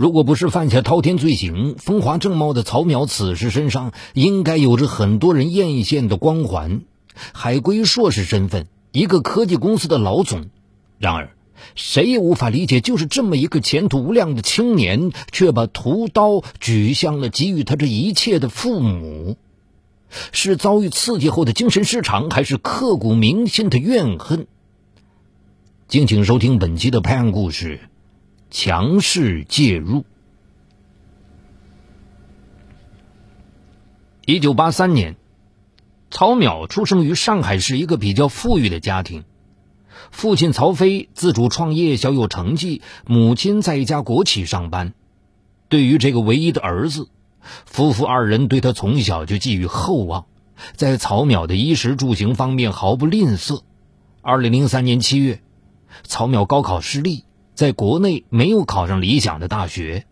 如果不是犯下滔天罪行，风华正茂的曹淼此时身上应该有着很多人艳羡的光环。海归硕士身份，一个科技公司的老总。然而，谁也无法理解，就是这么一个前途无量的青年，却把屠刀举向了给予他这一切的父母。是遭遇刺激后的精神失常，还是刻骨铭心的怨恨？敬请收听本期的拍案故事。强势介入。一九八三年，曹淼出生于上海市一个比较富裕的家庭，父亲曹飞自主创业，小有成绩；母亲在一家国企上班。对于这个唯一的儿子，夫妇二人对他从小就寄予厚望，在曹淼的衣食住行方面毫不吝啬。二零零三年七月，曹淼高考失利。在国内没有考上理想的大学，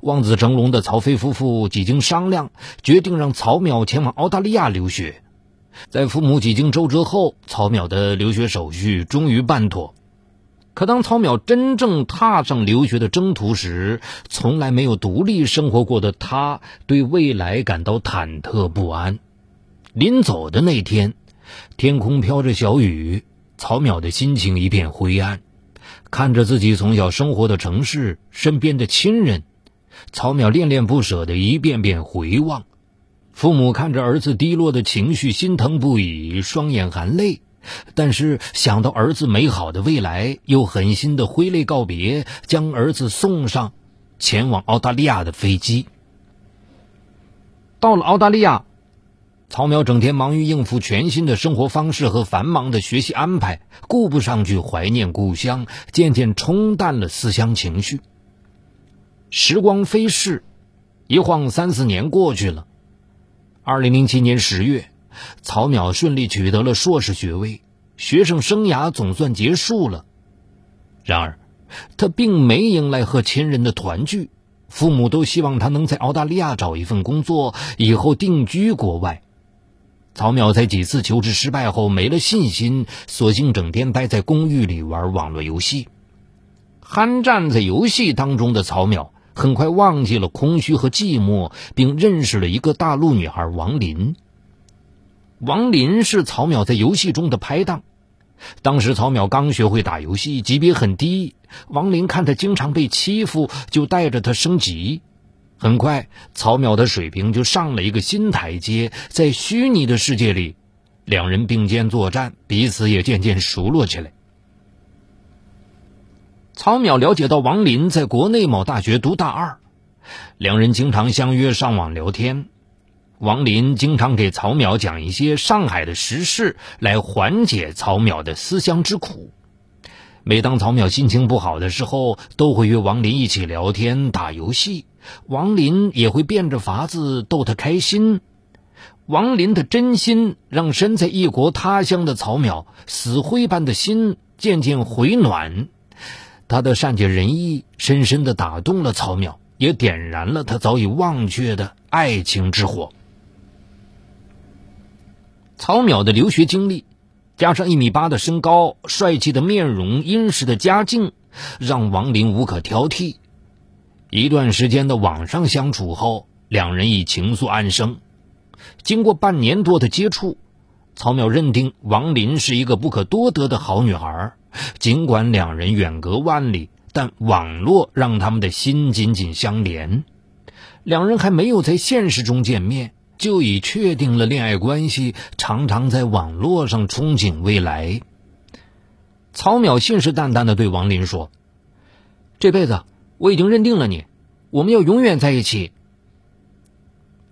望子成龙的曹飞夫妇几经商量，决定让曹淼前往澳大利亚留学。在父母几经周折后，曹淼的留学手续终于办妥。可当曹淼真正踏上留学的征途时，从来没有独立生活过的他，对未来感到忐忑不安。临走的那天，天空飘着小雨，曹淼的心情一片灰暗。看着自己从小生活的城市，身边的亲人，曹淼恋恋不舍的一遍遍回望。父母看着儿子低落的情绪，心疼不已，双眼含泪。但是想到儿子美好的未来，又狠心的挥泪告别，将儿子送上前往澳大利亚的飞机。到了澳大利亚。曹淼整天忙于应付全新的生活方式和繁忙的学习安排，顾不上去怀念故乡，渐渐冲淡了思乡情绪。时光飞逝，一晃三四年过去了。二零零七年十月，曹淼顺利取得了硕士学位，学生生涯总算结束了。然而，他并没迎来和亲人的团聚，父母都希望他能在澳大利亚找一份工作，以后定居国外。曹淼在几次求职失败后没了信心，索性整天待在公寓里玩网络游戏。酣战在游戏当中的曹淼，很快忘记了空虚和寂寞，并认识了一个大陆女孩王林。王林是曹淼在游戏中的拍档。当时曹淼刚学会打游戏，级别很低。王林看他经常被欺负，就带着他升级。很快，曹淼的水平就上了一个新台阶。在虚拟的世界里，两人并肩作战，彼此也渐渐熟络起来。曹淼了解到王林在国内某大学读大二，两人经常相约上网聊天。王林经常给曹淼讲一些上海的时事，来缓解曹淼的思乡之苦。每当曹淼心情不好的时候，都会约王林一起聊天、打游戏。王林也会变着法子逗他开心。王林的真心让身在异国他乡的曹淼死灰般的心渐渐回暖。他的善解人意深深的打动了曹淼，也点燃了他早已忘却的爱情之火。曹淼的留学经历，加上一米八的身高、帅气的面容、殷实的家境，让王林无可挑剔。一段时间的网上相处后，两人已情愫暗生。经过半年多的接触，曹淼认定王林是一个不可多得的好女孩。尽管两人远隔万里，但网络让他们的心紧紧相连。两人还没有在现实中见面，就已确定了恋爱关系，常常在网络上憧憬未来。曹淼信誓旦旦的对王林说：“这辈子。”我已经认定了你，我们要永远在一起。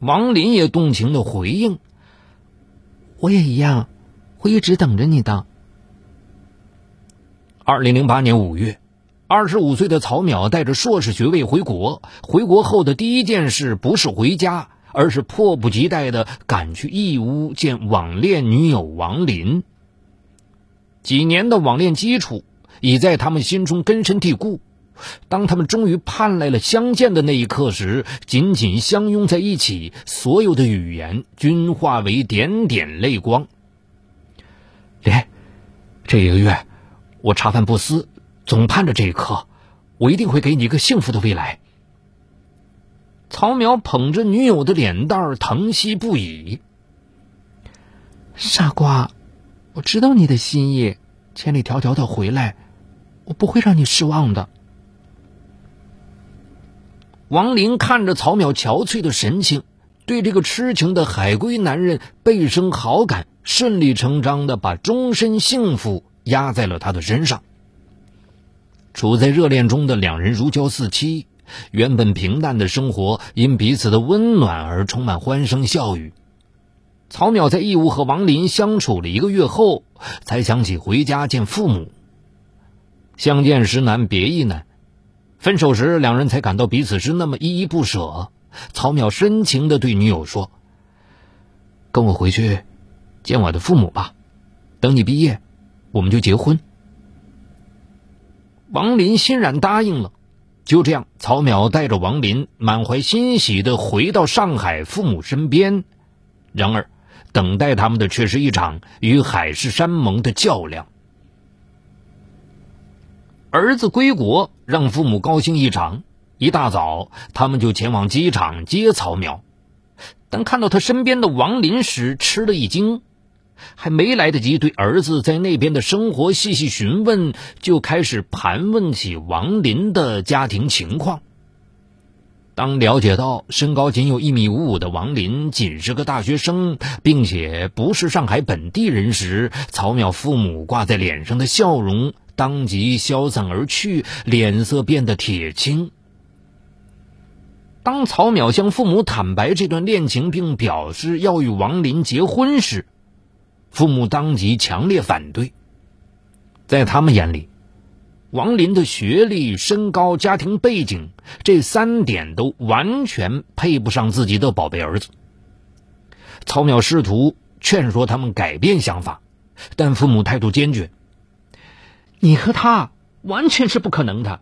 王林也动情的回应：“我也一样，会一直等着你的。”二零零八年五月，二十五岁的曹淼带着硕士学位回国。回国后的第一件事不是回家，而是迫不及待的赶去义乌见网恋女友王林。几年的网恋基础已在他们心中根深蒂固。当他们终于盼来了相见的那一刻时，紧紧相拥在一起，所有的语言均化为点点泪光。林，这一个月我茶饭不思，总盼着这一刻，我一定会给你一个幸福的未来。曹淼捧着女友的脸蛋儿，疼惜不已。傻瓜，我知道你的心意，千里迢迢的回来，我不会让你失望的。王林看着曹淼憔悴的神情，对这个痴情的海归男人倍生好感，顺理成章的把终身幸福压在了他的身上。处在热恋中的两人如胶似漆。原本平淡的生活，因彼此的温暖而充满欢声笑语。曹淼在义乌和王林相处了一个月后，才想起回家见父母。相见时难别亦难，分手时两人才感到彼此是那么依依不舍。曹淼深情的对女友说：“跟我回去见我的父母吧，等你毕业，我们就结婚。”王林欣然答应了。就这样，曹淼带着王林满怀欣喜的回到上海父母身边。然而，等待他们的却是一场与海誓山盟的较量。儿子归国让父母高兴异常，一大早他们就前往机场接曹淼，但看到他身边的王林时吃了一惊。还没来得及对儿子在那边的生活细细询问，就开始盘问起王林的家庭情况。当了解到身高仅有一米五五的王林仅是个大学生，并且不是上海本地人时，曹淼父母挂在脸上的笑容当即消散而去，脸色变得铁青。当曹淼向父母坦白这段恋情，并表示要与王林结婚时，父母当即强烈反对，在他们眼里，王林的学历、身高、家庭背景这三点都完全配不上自己的宝贝儿子。曹淼试图劝说他们改变想法，但父母态度坚决：“你和他完全是不可能的。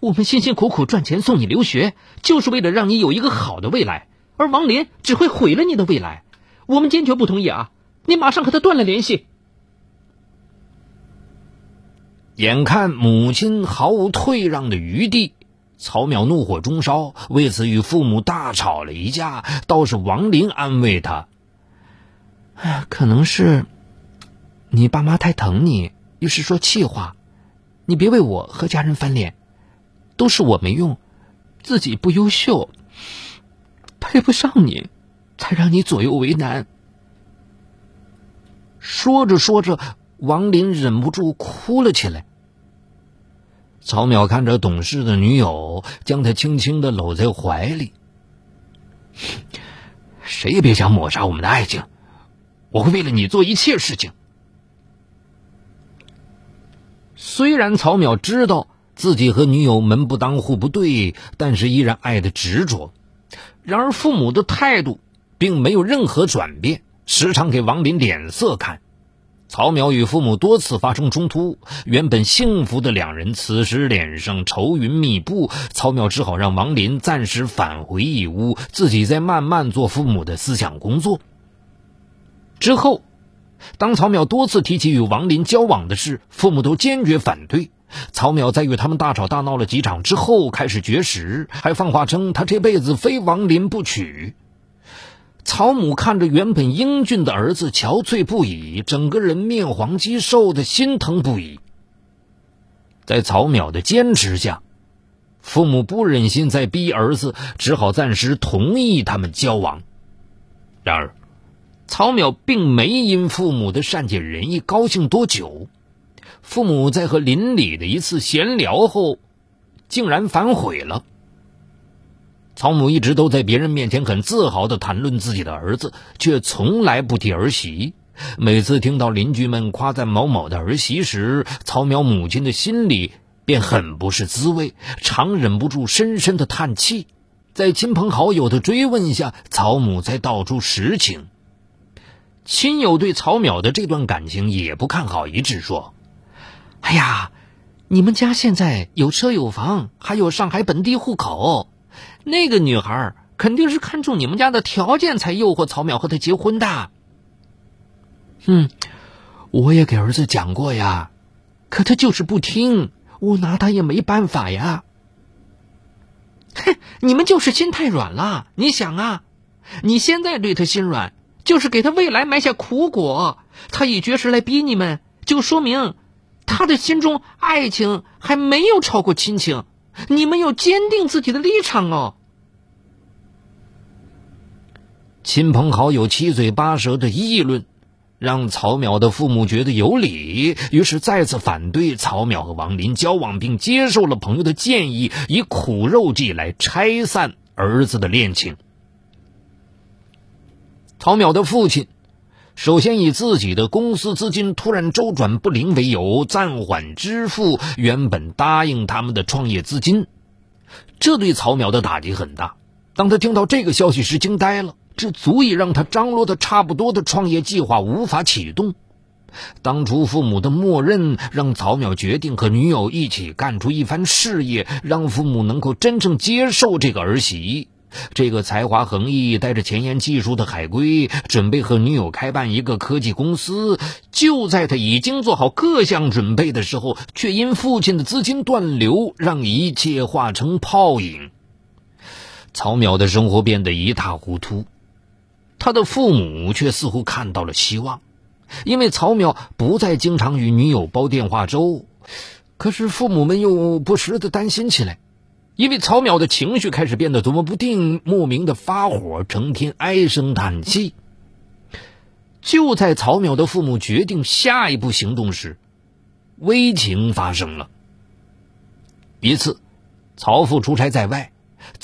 我们辛辛苦苦赚钱送你留学，就是为了让你有一个好的未来，而王林只会毁了你的未来。我们坚决不同意啊！”你马上和他断了联系。眼看母亲毫无退让的余地，曹淼怒火中烧，为此与父母大吵了一架。倒是王林安慰他：“哎，可能是你爸妈太疼你，于是说气话。你别为我和家人翻脸，都是我没用，自己不优秀，配不上你，才让你左右为难。”说着说着，王林忍不住哭了起来。曹淼看着懂事的女友，将她轻轻的搂在怀里。谁也别想抹杀我们的爱情，我会为了你做一切事情。虽然曹淼知道自己和女友门不当户不对，但是依然爱的执着。然而父母的态度并没有任何转变。时常给王林脸色看，曹淼与父母多次发生冲突，原本幸福的两人此时脸上愁云密布。曹淼只好让王林暂时返回义乌，自己再慢慢做父母的思想工作。之后，当曹淼多次提起与王林交往的事，父母都坚决反对。曹淼在与他们大吵大闹了几场之后，开始绝食，还放话称他这辈子非王林不娶。曹母看着原本英俊的儿子，憔悴不已，整个人面黄肌瘦的，心疼不已。在曹淼的坚持下，父母不忍心再逼儿子，只好暂时同意他们交往。然而，曹淼并没因父母的善解人意高兴多久，父母在和邻里的一次闲聊后，竟然反悔了。曹母一直都在别人面前很自豪地谈论自己的儿子，却从来不提儿媳。每次听到邻居们夸赞某某的儿媳时，曹淼母亲的心里便很不是滋味，常忍不住深深的叹气。在亲朋好友的追问下，曹母才道出实情。亲友对曹淼的这段感情也不看好，一致说：“哎呀，你们家现在有车有房，还有上海本地户口。”那个女孩肯定是看中你们家的条件，才诱惑曹淼和他结婚的。嗯，我也给儿子讲过呀，可他就是不听，我拿他也没办法呀。哼，你们就是心太软了。你想啊，你现在对他心软，就是给他未来埋下苦果。他以绝食来逼你们，就说明他的心中爱情还没有超过亲情。你们要坚定自己的立场哦。亲朋好友七嘴八舌的议论。让曹淼的父母觉得有理，于是再次反对曹淼和王林交往，并接受了朋友的建议，以苦肉计来拆散儿子的恋情。曹淼的父亲首先以自己的公司资金突然周转不灵为由，暂缓支付原本答应他们的创业资金，这对曹淼的打击很大。当他听到这个消息时，惊呆了。这足以让他张罗的差不多的创业计划无法启动。当初父母的默认，让曹淼决定和女友一起干出一番事业，让父母能够真正接受这个儿媳，这个才华横溢、带着前沿技术的海归，准备和女友开办一个科技公司。就在他已经做好各项准备的时候，却因父亲的资金断流，让一切化成泡影。曹淼的生活变得一塌糊涂。他的父母却似乎看到了希望，因为曹淼不再经常与女友煲电话粥。可是父母们又不时的担心起来，因为曹淼的情绪开始变得琢磨不定，莫名的发火，成天唉声叹气。就在曹淼的父母决定下一步行动时，危情发生了。一次，曹父出差在外。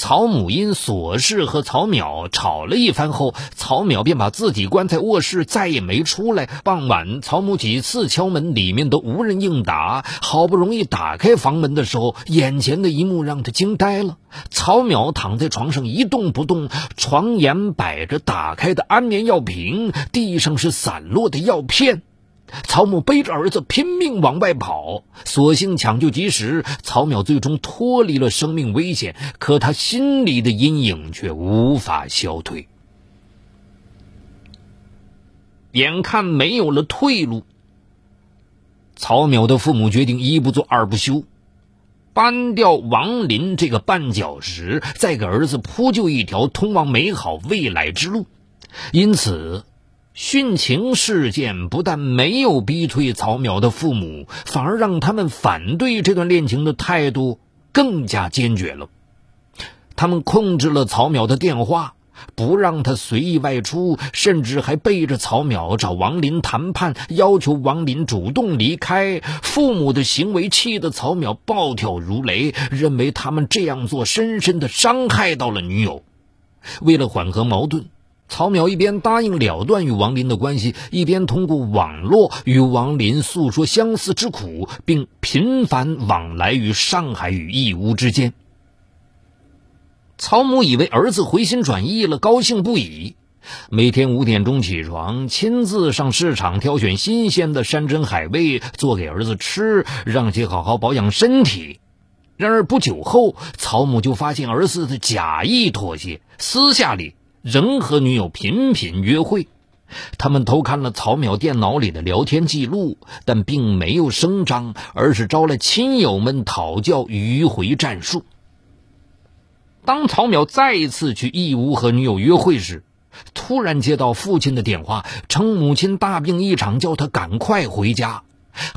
曹母因琐事和曹淼吵了一番后，曹淼便把自己关在卧室，再也没出来。傍晚，曹母几次敲门，里面都无人应答。好不容易打开房门的时候，眼前的一幕让他惊呆了：曹淼躺在床上一动不动，床沿摆着打开的安眠药瓶，地上是散落的药片。曹母背着儿子拼命往外跑，所幸抢救及时，曹淼最终脱离了生命危险。可他心里的阴影却无法消退。眼看没有了退路，曹淼的父母决定一不做二不休，搬掉王林这个绊脚石，再给儿子铺就一条通往美好未来之路。因此。殉情事件不但没有逼退曹淼的父母，反而让他们反对这段恋情的态度更加坚决了。他们控制了曹淼的电话，不让他随意外出，甚至还背着曹淼找王林谈判，要求王林主动离开。父母的行为气得曹淼暴跳如雷，认为他们这样做深深的伤害到了女友。为了缓和矛盾。曹淼一边答应了断与王林的关系，一边通过网络与王林诉说相思之苦，并频繁往来于上海与义乌之间。曹母以为儿子回心转意了，高兴不已，每天五点钟起床，亲自上市场挑选新鲜的山珍海味做给儿子吃，让其好好保养身体。然而不久后，曹母就发现儿子的假意妥协，私下里。仍和女友频频约会，他们偷看了曹淼电脑里的聊天记录，但并没有声张，而是招来亲友们讨教迂回战术。当曹淼再一次去义乌和女友约会时，突然接到父亲的电话，称母亲大病一场，叫他赶快回家。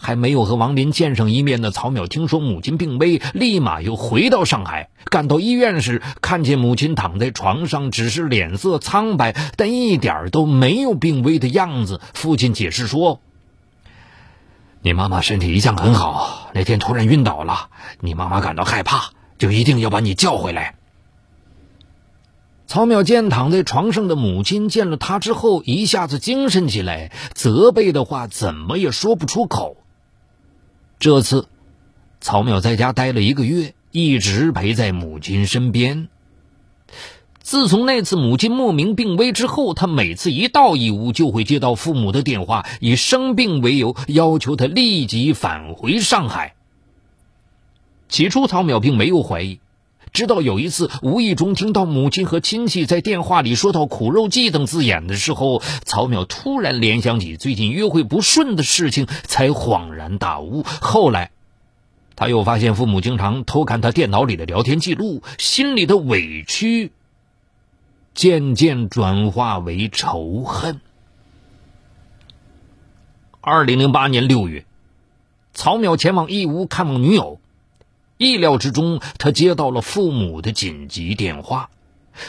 还没有和王林见上一面的曹淼，听说母亲病危，立马又回到上海。赶到医院时，看见母亲躺在床上，只是脸色苍白，但一点都没有病危的样子。父亲解释说：“你妈妈身体一向很好，那天突然晕倒了，你妈妈感到害怕，就一定要把你叫回来。”曹淼见躺在床上的母亲，见了他之后一下子精神起来，责备的话怎么也说不出口。这次，曹淼在家待了一个月，一直陪在母亲身边。自从那次母亲莫名病危之后，他每次一到义乌，就会接到父母的电话，以生病为由要求他立即返回上海。起初，曹淼并没有怀疑。直到有一次无意中听到母亲和亲戚在电话里说到“苦肉计”等字眼的时候，曹淼突然联想起最近约会不顺的事情，才恍然大悟。后来，他又发现父母经常偷看他电脑里的聊天记录，心里的委屈渐渐转化为仇恨。二零零八年六月，曹淼前往义乌看望女友，意料之中，他接到了父母的紧急电话，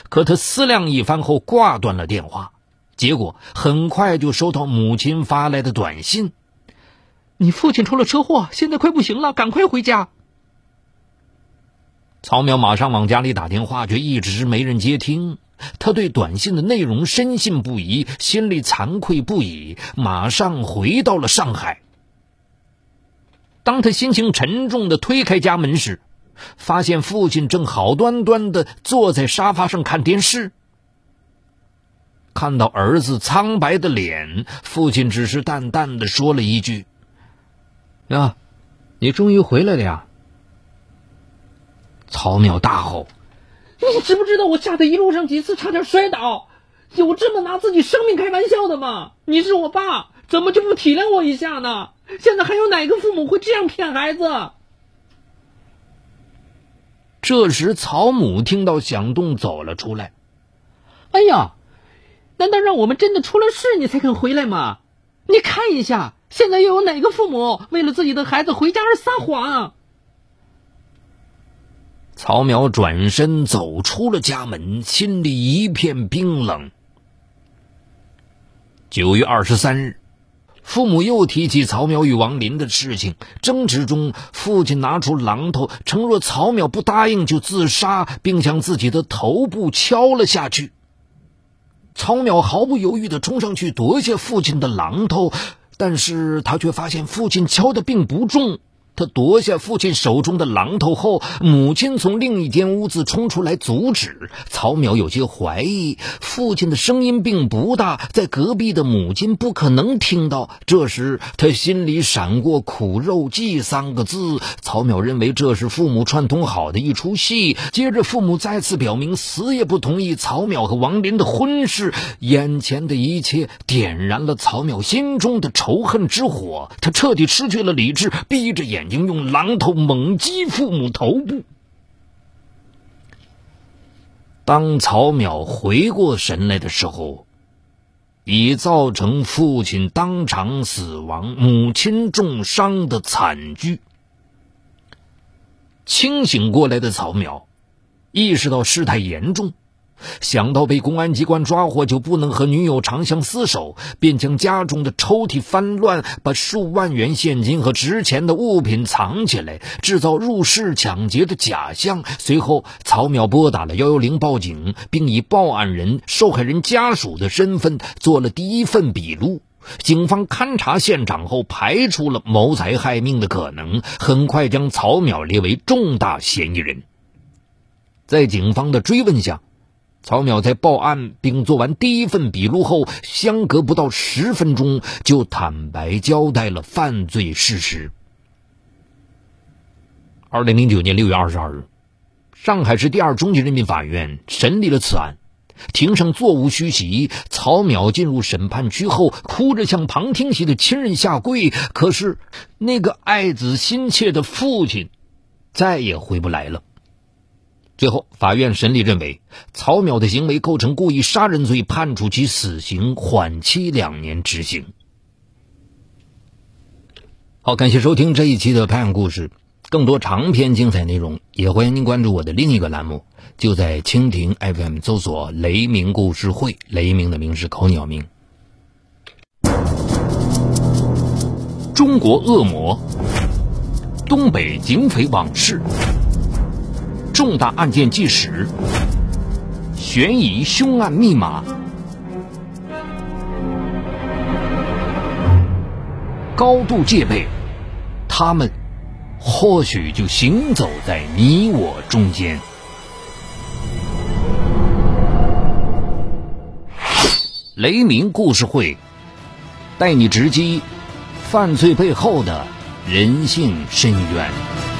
可他思量一番后挂断了电话。结果很快就收到母亲发来的短信。你父亲出了车祸，现在快不行了，赶快回家。曹淼马上往家里打电话，却一直没人接听。他对短信的内容深信不疑，心里惭愧不已，马上回到了上海。当他心情沉重的推开家门时，发现父亲正好端端的坐在沙发上看电视。看到儿子苍白的脸，父亲只是淡淡的说了一句。呀，你终于回来了呀！曹淼大吼：“你知不知道我吓得一路上几次差点摔倒？有这么拿自己生命开玩笑的吗？你是我爸，怎么就不体谅我一下呢？现在还有哪个父母会这样骗孩子？”这时，曹母听到响动走了出来。“哎呀，难道让我们真的出了事你才肯回来吗？你看一下。”现在又有哪个父母为了自己的孩子回家而撒谎？曹苗转身走出了家门，心里一片冰冷。九月二十三日，父母又提起曹苗与王林的事情，争执中，父亲拿出榔头，承若曹苗不答应就自杀，并将自己的头部敲了下去。曹淼毫不犹豫的冲上去夺下父亲的榔头。但是他却发现父亲敲的并不重。他夺下父亲手中的榔头后，母亲从另一间屋子冲出来阻止。曹淼有些怀疑，父亲的声音并不大，在隔壁的母亲不可能听到。这时，他心里闪过“苦肉计”三个字。曹淼认为这是父母串通好的一出戏。接着，父母再次表明死也不同意曹淼和王林的婚事。眼前的一切点燃了曹淼心中的仇恨之火，他彻底失去了理智，闭着眼。已经用榔头猛击父母头部。当曹淼回过神来的时候，已造成父亲当场死亡、母亲重伤的惨剧。清醒过来的曹淼，意识到事态严重。想到被公安机关抓获就不能和女友长相厮守，便将家中的抽屉翻乱，把数万元现金和值钱的物品藏起来，制造入室抢劫的假象。随后，曹淼拨打了幺幺零报警，并以报案人、受害人家属的身份做了第一份笔录。警方勘查现场后，排除了谋财害命的可能，很快将曹淼列为重大嫌疑人。在警方的追问下，曹淼在报案并做完第一份笔录后，相隔不到十分钟就坦白交代了犯罪事实。二零零九年六月二十二日，上海市第二中级人民法院审理了此案，庭上座无虚席。曹淼进入审判区后，哭着向旁听席的亲人下跪，可是那个爱子心切的父亲再也回不来了。最后，法院审理认为，曹淼的行为构成故意杀人罪，判处其死刑，缓期两年执行。好，感谢收听这一期的《拍案故事》，更多长篇精彩内容，也欢迎您关注我的另一个栏目，就在蜻蜓 FM 搜索“雷鸣故事会”，雷鸣的名是口鸟鸣。中国恶魔，东北警匪往事。重大案件纪实，悬疑凶案密码，高度戒备，他们或许就行走在你我中间。雷鸣故事会带你直击犯罪背后的人性深渊。